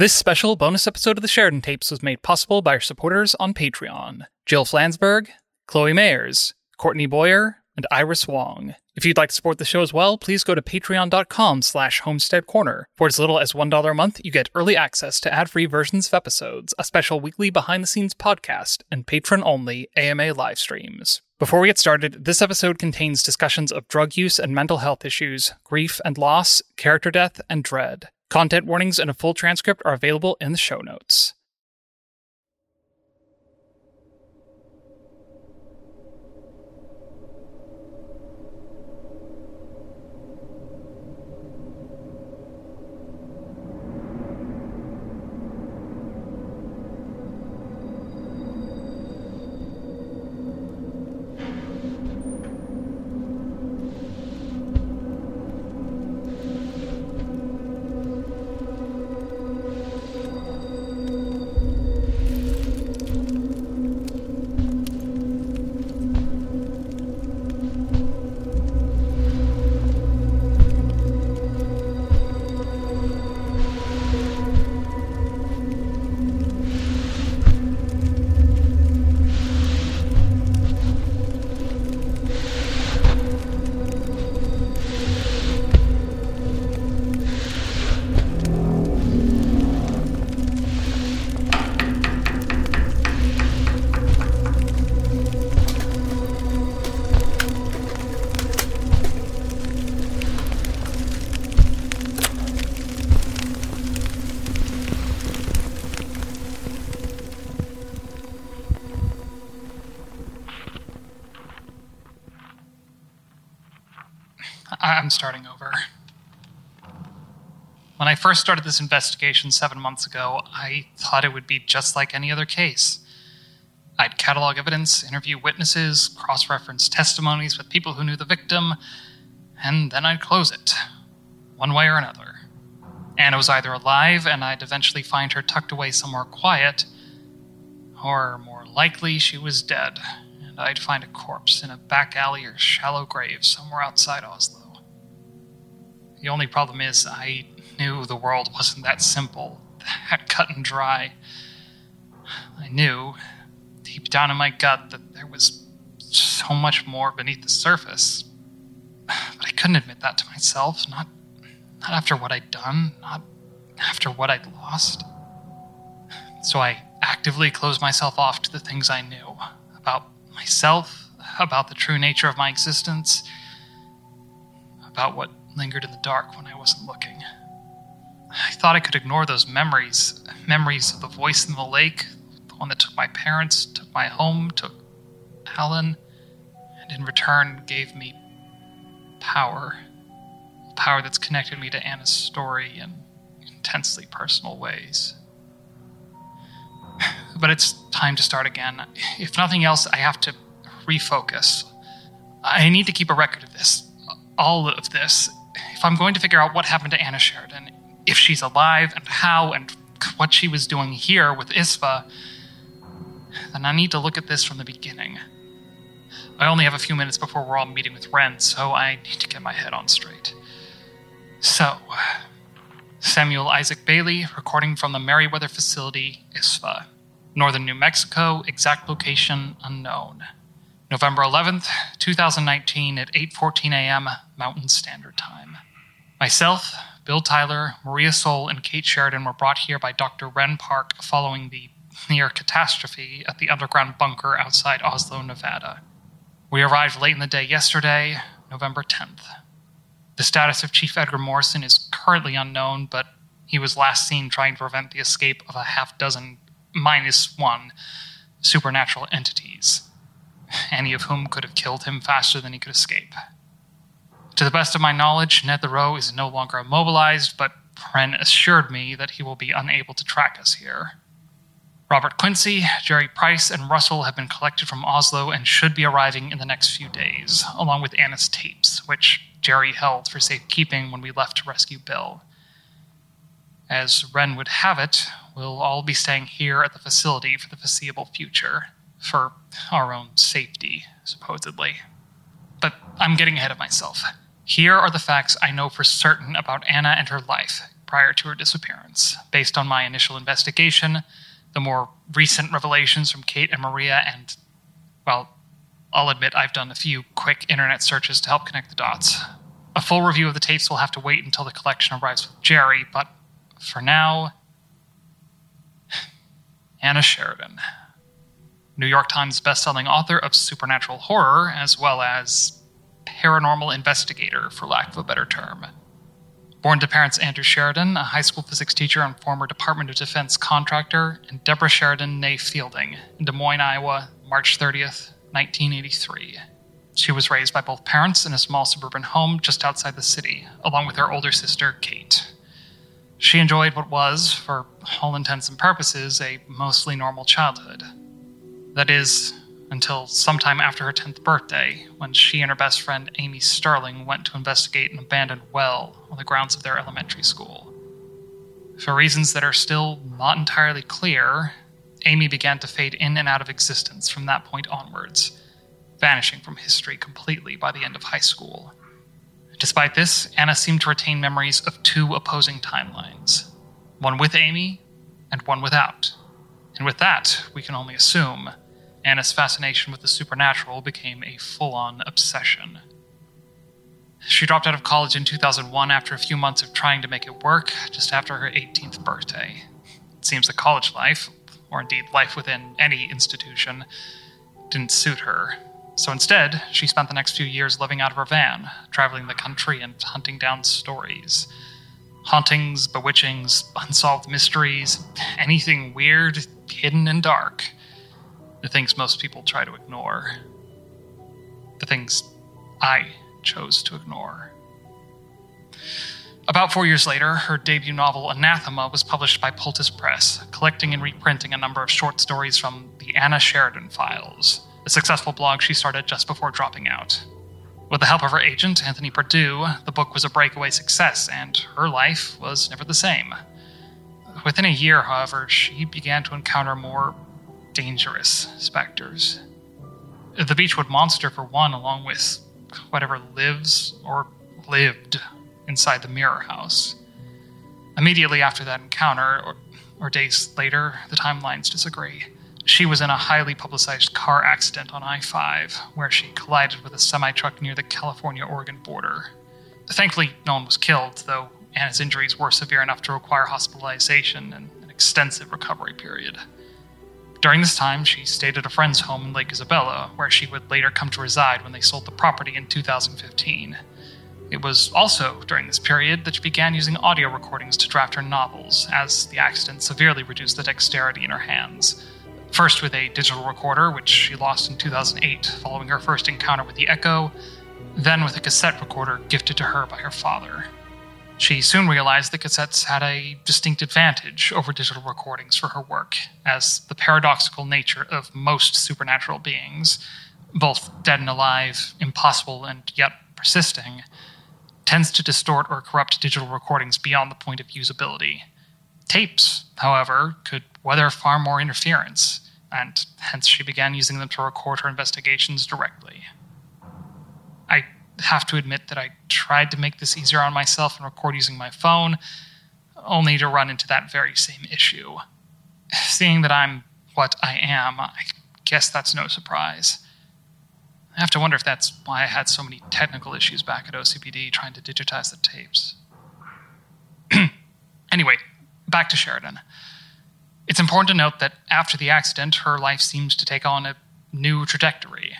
This special bonus episode of the Sheridan Tapes was made possible by our supporters on Patreon Jill Flansburgh, Chloe Mayers, Courtney Boyer, and Iris Wong. If you'd like to support the show as well, please go to patreon.com slash homestead corner. For as little as $1 a month, you get early access to ad-free versions of episodes, a special weekly behind-the-scenes podcast, and patron-only AMA live streams. Before we get started, this episode contains discussions of drug use and mental health issues, grief and loss, character death, and dread. Content warnings and a full transcript are available in the show notes. Starting over. When I first started this investigation seven months ago, I thought it would be just like any other case. I'd catalog evidence, interview witnesses, cross reference testimonies with people who knew the victim, and then I'd close it, one way or another. Anna was either alive and I'd eventually find her tucked away somewhere quiet, or more likely, she was dead and I'd find a corpse in a back alley or shallow grave somewhere outside Oslo. The only problem is, I knew the world wasn't that simple, that cut and dry. I knew, deep down in my gut, that there was so much more beneath the surface. But I couldn't admit that to myself, not, not after what I'd done, not after what I'd lost. So I actively closed myself off to the things I knew about myself, about the true nature of my existence, about what lingered in the dark when I wasn't looking. I thought I could ignore those memories memories of the voice in the lake, the one that took my parents, took my home, took Alan, and in return gave me power. Power that's connected me to Anna's story in intensely personal ways. But it's time to start again. If nothing else, I have to refocus. I need to keep a record of this, all of this, if I'm going to figure out what happened to Anna Sheridan, if she's alive and how and what she was doing here with Isfa, then I need to look at this from the beginning. I only have a few minutes before we're all meeting with Ren, so I need to get my head on straight. So, Samuel Isaac Bailey, recording from the Meriwether facility, Isfa, northern New Mexico, exact location unknown. November 11th, 2019 at 8:14 a.m. Mountain Standard Time. Myself, Bill Tyler, Maria Sol, and Kate Sheridan were brought here by Dr. Ren Park following the near catastrophe at the underground bunker outside Oslo, Nevada. We arrived late in the day yesterday, November 10th. The status of Chief Edgar Morrison is currently unknown, but he was last seen trying to prevent the escape of a half dozen minus one supernatural entities, any of whom could have killed him faster than he could escape. To the best of my knowledge, Ned Thoreau is no longer immobilized, but Ren assured me that he will be unable to track us here. Robert Quincy, Jerry Price, and Russell have been collected from Oslo and should be arriving in the next few days, along with Anna's tapes, which Jerry held for safekeeping when we left to rescue Bill. As Ren would have it, we'll all be staying here at the facility for the foreseeable future, for our own safety, supposedly. But I'm getting ahead of myself. Here are the facts I know for certain about Anna and her life prior to her disappearance, based on my initial investigation, the more recent revelations from Kate and Maria, and, well, I'll admit I've done a few quick internet searches to help connect the dots. A full review of the tapes will have to wait until the collection arrives with Jerry, but for now, Anna Sheridan, New York Times bestselling author of supernatural horror as well as paranormal investigator, for lack of a better term. Born to parents Andrew Sheridan, a high school physics teacher and former Department of Defense contractor, and Deborah Sheridan Ney Fielding in Des Moines, Iowa, March 30th, 1983. She was raised by both parents in a small suburban home just outside the city, along with her older sister, Kate. She enjoyed what was, for all intents and purposes, a mostly normal childhood. That is, until sometime after her 10th birthday, when she and her best friend Amy Sterling went to investigate an abandoned well on the grounds of their elementary school. For reasons that are still not entirely clear, Amy began to fade in and out of existence from that point onwards, vanishing from history completely by the end of high school. Despite this, Anna seemed to retain memories of two opposing timelines one with Amy and one without. And with that, we can only assume Anna's fascination with the supernatural became a full on obsession. She dropped out of college in 2001 after a few months of trying to make it work, just after her 18th birthday. It seems that college life, or indeed life within any institution, didn't suit her, so instead, she spent the next few years living out of her van, traveling the country and hunting down stories. Hauntings, bewitchings, unsolved mysteries, anything weird, hidden, and dark. The things most people try to ignore. The things I chose to ignore. About four years later, her debut novel Anathema was published by Pultis Press, collecting and reprinting a number of short stories from the Anna Sheridan files a successful blog she started just before dropping out. With the help of her agent, Anthony Perdue, the book was a breakaway success, and her life was never the same. Within a year, however, she began to encounter more dangerous specters. The Beechwood Monster, for one, along with whatever lives or lived inside the Mirror House. Immediately after that encounter, or, or days later, the timelines disagree. She was in a highly publicized car accident on I 5, where she collided with a semi truck near the California Oregon border. Thankfully, no one was killed, though Anna's injuries were severe enough to require hospitalization and an extensive recovery period. During this time, she stayed at a friend's home in Lake Isabella, where she would later come to reside when they sold the property in 2015. It was also during this period that she began using audio recordings to draft her novels, as the accident severely reduced the dexterity in her hands. First with a digital recorder, which she lost in 2008 following her first encounter with the Echo, then with a cassette recorder gifted to her by her father. She soon realized that cassettes had a distinct advantage over digital recordings for her work, as the paradoxical nature of most supernatural beings, both dead and alive, impossible and yet persisting, tends to distort or corrupt digital recordings beyond the point of usability. Tapes, however, could weather far more interference, and hence she began using them to record her investigations directly. Have to admit that I tried to make this easier on myself and record using my phone, only to run into that very same issue. Seeing that I'm what I am, I guess that's no surprise. I have to wonder if that's why I had so many technical issues back at OCPD trying to digitize the tapes. anyway, back to Sheridan. It's important to note that after the accident, her life seems to take on a new trajectory.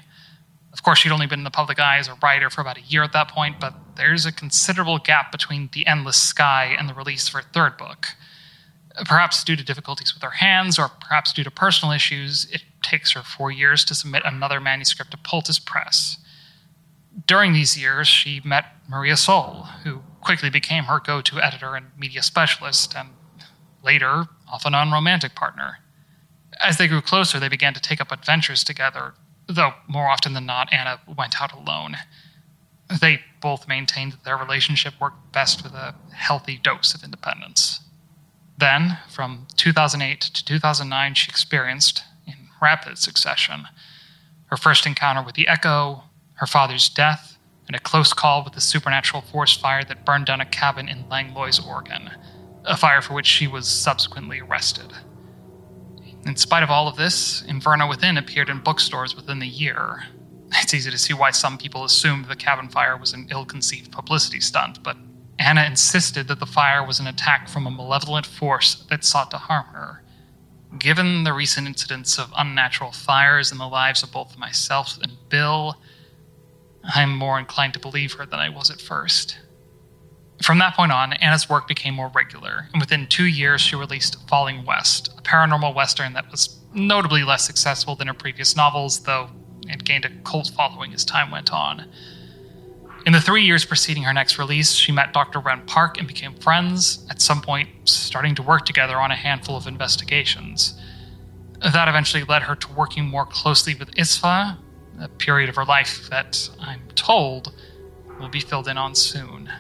Of course, she'd only been in the public eye as a writer for about a year at that point, but there's a considerable gap between The Endless Sky and the release of her third book. Perhaps due to difficulties with her hands, or perhaps due to personal issues, it takes her four years to submit another manuscript to Poultice Press. During these years, she met Maria Sol, who quickly became her go to editor and media specialist, and later, off and on romantic partner. As they grew closer, they began to take up adventures together, though more often than not, Anna went out alone. They both maintained that their relationship worked best with a healthy dose of independence. Then, from 2008 to 2009, she experienced, in rapid succession, her first encounter with the Echo, her father's death, and a close call with the supernatural forest fire that burned down a cabin in Langlois, Oregon, a fire for which she was subsequently arrested. In spite of all of this, Inferno Within appeared in bookstores within the year. It's easy to see why some people assumed the cabin fire was an ill conceived publicity stunt, but Anna insisted that the fire was an attack from a malevolent force that sought to harm her. Given the recent incidents of unnatural fires in the lives of both myself and Bill, I'm more inclined to believe her than I was at first. From that point on, Anna's work became more regular, and within two years, she released Falling West, a paranormal western that was notably less successful than her previous novels, though it gained a cult following as time went on. In the three years preceding her next release, she met Dr. Ren Park and became friends, at some point, starting to work together on a handful of investigations. That eventually led her to working more closely with ISFA, a period of her life that, I'm told, will be filled in on soon.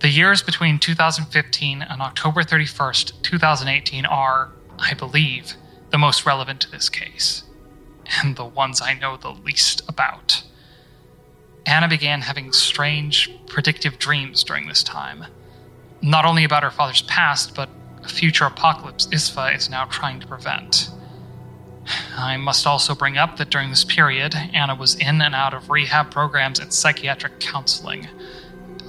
The years between 2015 and October 31st, 2018 are, I believe, the most relevant to this case, and the ones I know the least about. Anna began having strange, predictive dreams during this time, not only about her father's past, but a future apocalypse ISFA is now trying to prevent. I must also bring up that during this period, Anna was in and out of rehab programs and psychiatric counseling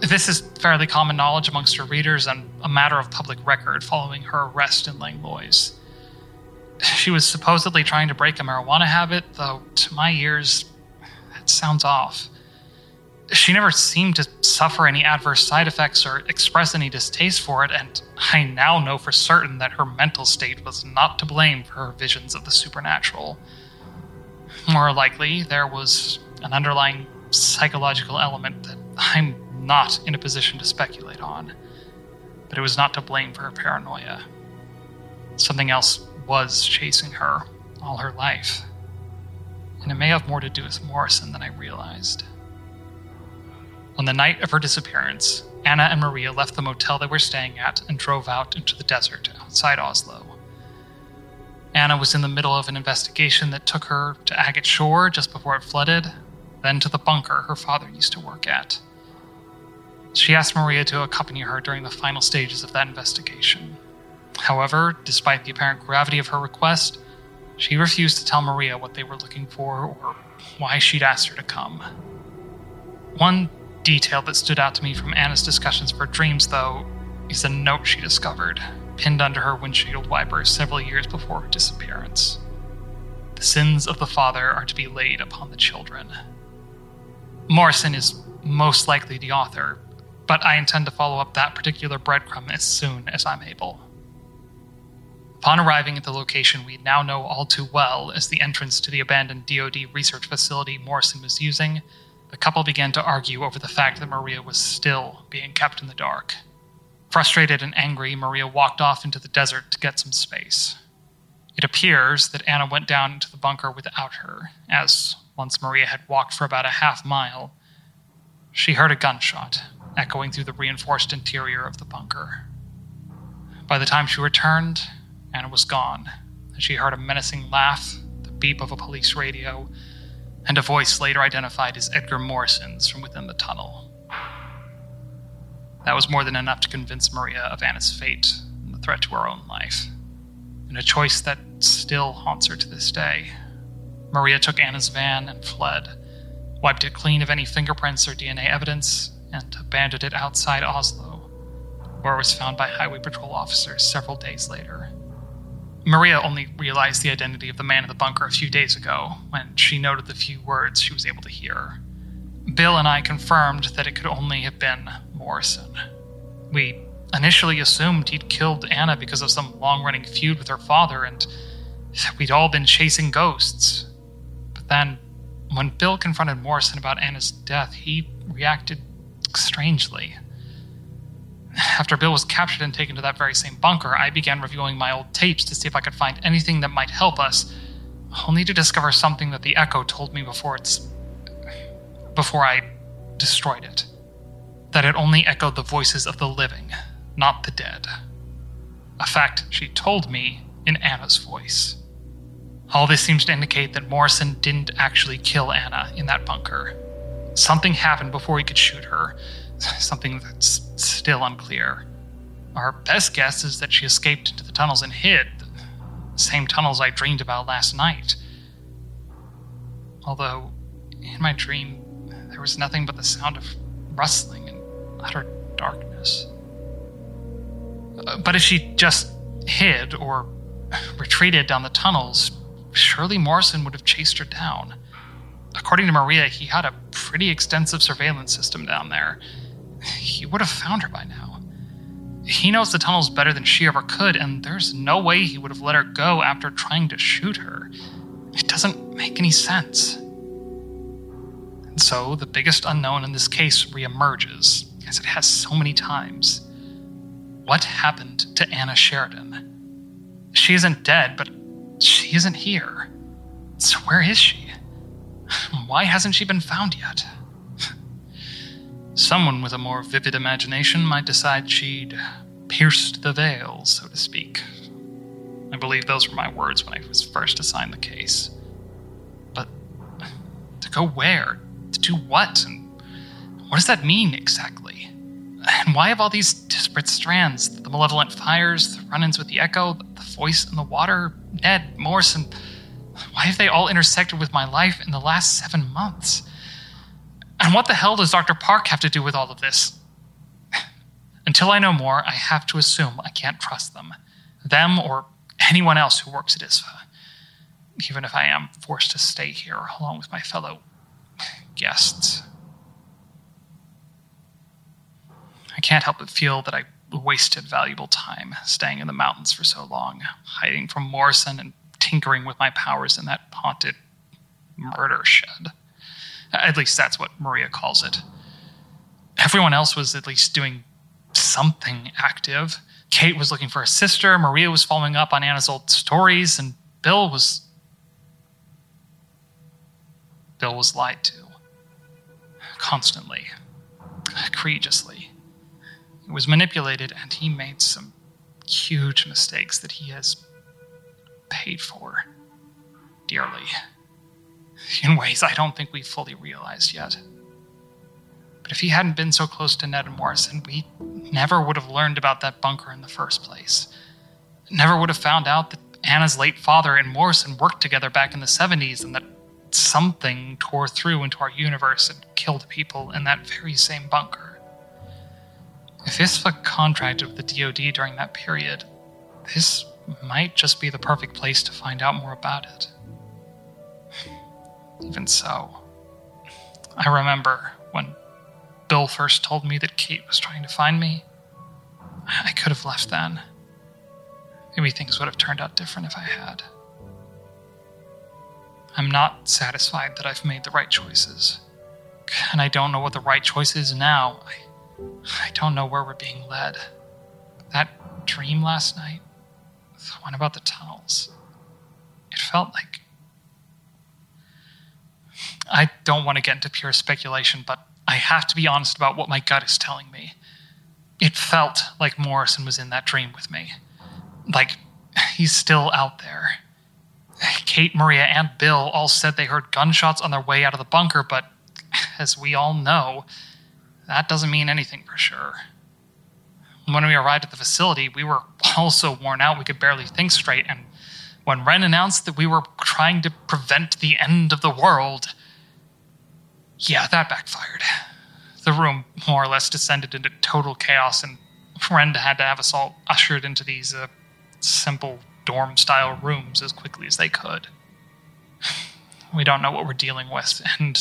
this is fairly common knowledge amongst her readers and a matter of public record following her arrest in Langlois. She was supposedly trying to break a marijuana habit, though to my ears, that sounds off. She never seemed to suffer any adverse side effects or express any distaste for it, and I now know for certain that her mental state was not to blame for her visions of the supernatural. More likely, there was an underlying psychological element that I'm not in a position to speculate on, but it was not to blame for her paranoia. Something else was chasing her all her life, and it may have more to do with Morrison than I realized. On the night of her disappearance, Anna and Maria left the motel they were staying at and drove out into the desert outside Oslo. Anna was in the middle of an investigation that took her to Agate Shore just before it flooded, then to the bunker her father used to work at. She asked Maria to accompany her during the final stages of that investigation. However, despite the apparent gravity of her request, she refused to tell Maria what they were looking for or why she'd asked her to come. One detail that stood out to me from Anna's discussions for dreams, though, is a note she discovered, pinned under her windshield wiper several years before her disappearance. The sins of the father are to be laid upon the children. Morrison is most likely the author, but I intend to follow up that particular breadcrumb as soon as I'm able. Upon arriving at the location we now know all too well as the entrance to the abandoned DoD research facility Morrison was using, the couple began to argue over the fact that Maria was still being kept in the dark. Frustrated and angry, Maria walked off into the desert to get some space. It appears that Anna went down into the bunker without her, as once Maria had walked for about a half mile, she heard a gunshot echoing through the reinforced interior of the bunker. By the time she returned, Anna was gone, and she heard a menacing laugh, the beep of a police radio, and a voice later identified as Edgar Morrison's from within the tunnel. That was more than enough to convince Maria of Anna's fate and the threat to her own life, and a choice that still haunts her to this day. Maria took Anna's van and fled, wiped it clean of any fingerprints or DNA evidence, and abandoned it outside Oslo, where it was found by highway patrol officers several days later. Maria only realized the identity of the man in the bunker a few days ago when she noted the few words she was able to hear. Bill and I confirmed that it could only have been Morrison. We initially assumed he'd killed Anna because of some long running feud with her father and that we'd all been chasing ghosts. But then, when Bill confronted Morrison about Anna's death, he reacted strangely. After Bill was captured and taken to that very same bunker, I began reviewing my old tapes to see if I could find anything that might help us, only to discover something that the Echo told me before it's. before I destroyed it. That it only echoed the voices of the living, not the dead. A fact she told me in Anna's voice. All this seems to indicate that Morrison didn't actually kill Anna in that bunker. Something happened before he could shoot her, something that's still unclear. Our best guess is that she escaped into the tunnels and hid, the same tunnels I dreamed about last night. Although, in my dream, there was nothing but the sound of rustling and utter darkness. But if she just hid or retreated down the tunnels, surely Morrison would have chased her down. According to Maria, he had a pretty extensive surveillance system down there. He would have found her by now. He knows the tunnels better than she ever could, and there's no way he would have let her go after trying to shoot her. It doesn't make any sense. And so, the biggest unknown in this case reemerges, as it has so many times. What happened to Anna Sheridan? She isn't dead, but she isn't here. So, where is she? Why hasn't she been found yet? Someone with a more vivid imagination might decide she'd pierced the veil, so to speak. I believe those were my words when I was first assigned the case. But to go where? To do what? And what does that mean exactly? And why have all these disparate strands? The malevolent fires, the run ins with the echo, the voice in the water, Ned, Morrison. Why have they all intersected with my life in the last seven months? And what the hell does Dr. Park have to do with all of this? Until I know more, I have to assume I can't trust them. Them or anyone else who works at ISFA. Even if I am forced to stay here along with my fellow guests. I can't help but feel that I wasted valuable time staying in the mountains for so long, hiding from Morrison and tinkering with my powers in that haunted murder shed. At least that's what Maria calls it. Everyone else was at least doing something active. Kate was looking for a sister, Maria was following up on Anna's old stories, and Bill was. Bill was lied to. Constantly. Egregiously. He was manipulated, and he made some huge mistakes that he has paid for dearly in ways I don't think we've fully realized yet. But if he hadn't been so close to Ned and Morrison, we never would have learned about that bunker in the first place. Never would have found out that Anna's late father and Morrison worked together back in the 70s and that something tore through into our universe and killed people in that very same bunker. If ISFA contracted with the DoD during that period, this might just be the perfect place to find out more about it. Even so, I remember when Bill first told me that Kate was trying to find me. I could have left then. Maybe things would have turned out different if I had. I'm not satisfied that I've made the right choices. And I don't know what the right choice is now. I, I don't know where we're being led. That dream last night, the one about the tunnels, it felt like I don't want to get into pure speculation, but I have to be honest about what my gut is telling me. It felt like Morrison was in that dream with me. Like he's still out there. Kate, Maria, and Bill all said they heard gunshots on their way out of the bunker, but as we all know, that doesn't mean anything for sure. When we arrived at the facility, we were all so worn out we could barely think straight, and when Ren announced that we were trying to prevent the end of the world, yeah, that backfired. The room more or less descended into total chaos, and Ren had to have us all ushered into these uh, simple dorm style rooms as quickly as they could. We don't know what we're dealing with, and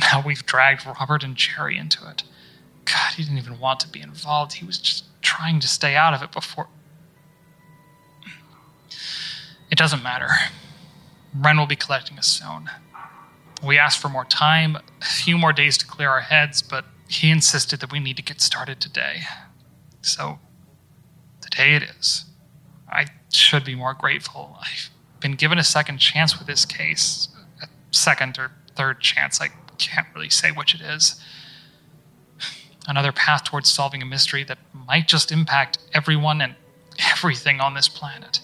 now we've dragged Robert and Jerry into it. He didn't even want to be involved. He was just trying to stay out of it before. It doesn't matter. Ren will be collecting us soon. We asked for more time, a few more days to clear our heads, but he insisted that we need to get started today. So, today it is. I should be more grateful. I've been given a second chance with this case. A second or third chance, I can't really say which it is. Another path towards solving a mystery that might just impact everyone and everything on this planet.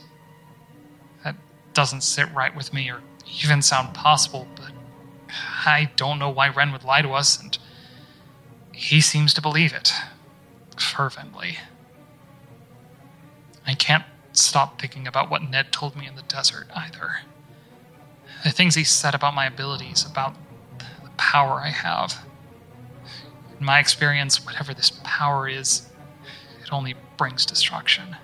That doesn't sit right with me or even sound possible, but I don't know why Ren would lie to us, and he seems to believe it fervently. I can't stop thinking about what Ned told me in the desert either. The things he said about my abilities, about the power I have. In my experience, whatever this power is, it only brings destruction.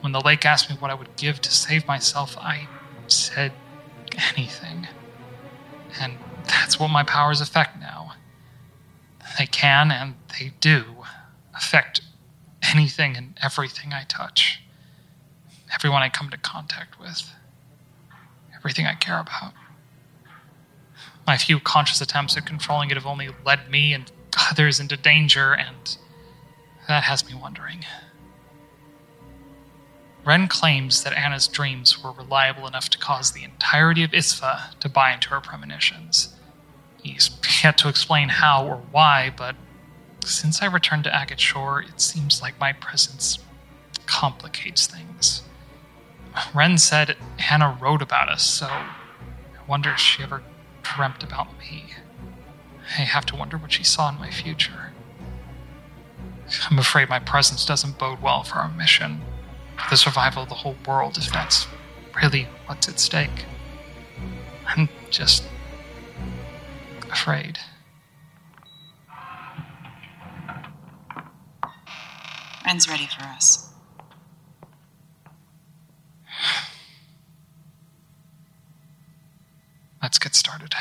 When the lake asked me what I would give to save myself, I said anything. And that's what my powers affect now. They can, and they do, affect anything and everything I touch, everyone I come into contact with, everything I care about. My few conscious attempts at controlling it have only led me and others into danger, and that has me wondering. Ren claims that Anna's dreams were reliable enough to cause the entirety of Isfa to buy into her premonitions. He's yet to explain how or why, but since I returned to Agate Shore, it seems like my presence complicates things. Ren said Anna wrote about us, so I wonder if she ever dreamt about me. I have to wonder what she saw in my future. I'm afraid my presence doesn't bode well for our mission, for the survival of the whole world, if that's really what's at stake. I'm just afraid. Ren's ready for us. Let's get started.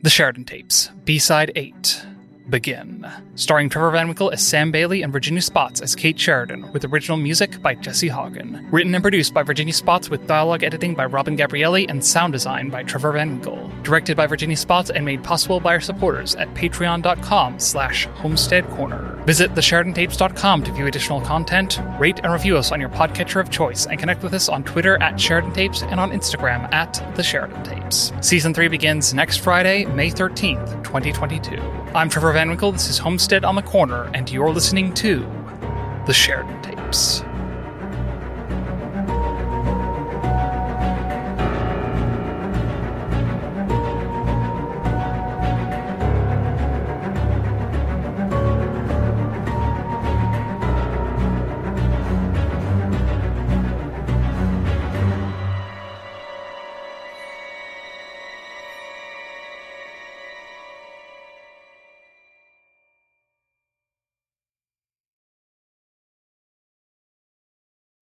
The Sheridan Tapes, B Side 8. Begin. Starring Trevor Van Winkle as Sam Bailey and Virginia Spotts as Kate Sheridan, with original music by Jesse Haugen. Written and produced by Virginia Spotts with dialogue editing by Robin Gabrielli and sound design by Trevor Van Winkle. Directed by Virginia Spotts and made possible by our supporters at patreon.com slash homestead corner. Visit thesheridantapes.com to view additional content, rate and review us on your podcatcher of choice, and connect with us on Twitter at Sheridan Tapes and on Instagram at The Sheridan Tapes. Season 3 begins next Friday, May 13th, 2022. I'm Trevor Van Winkle, this is Homestead on the Corner, and you're listening to The Sheridan Tapes.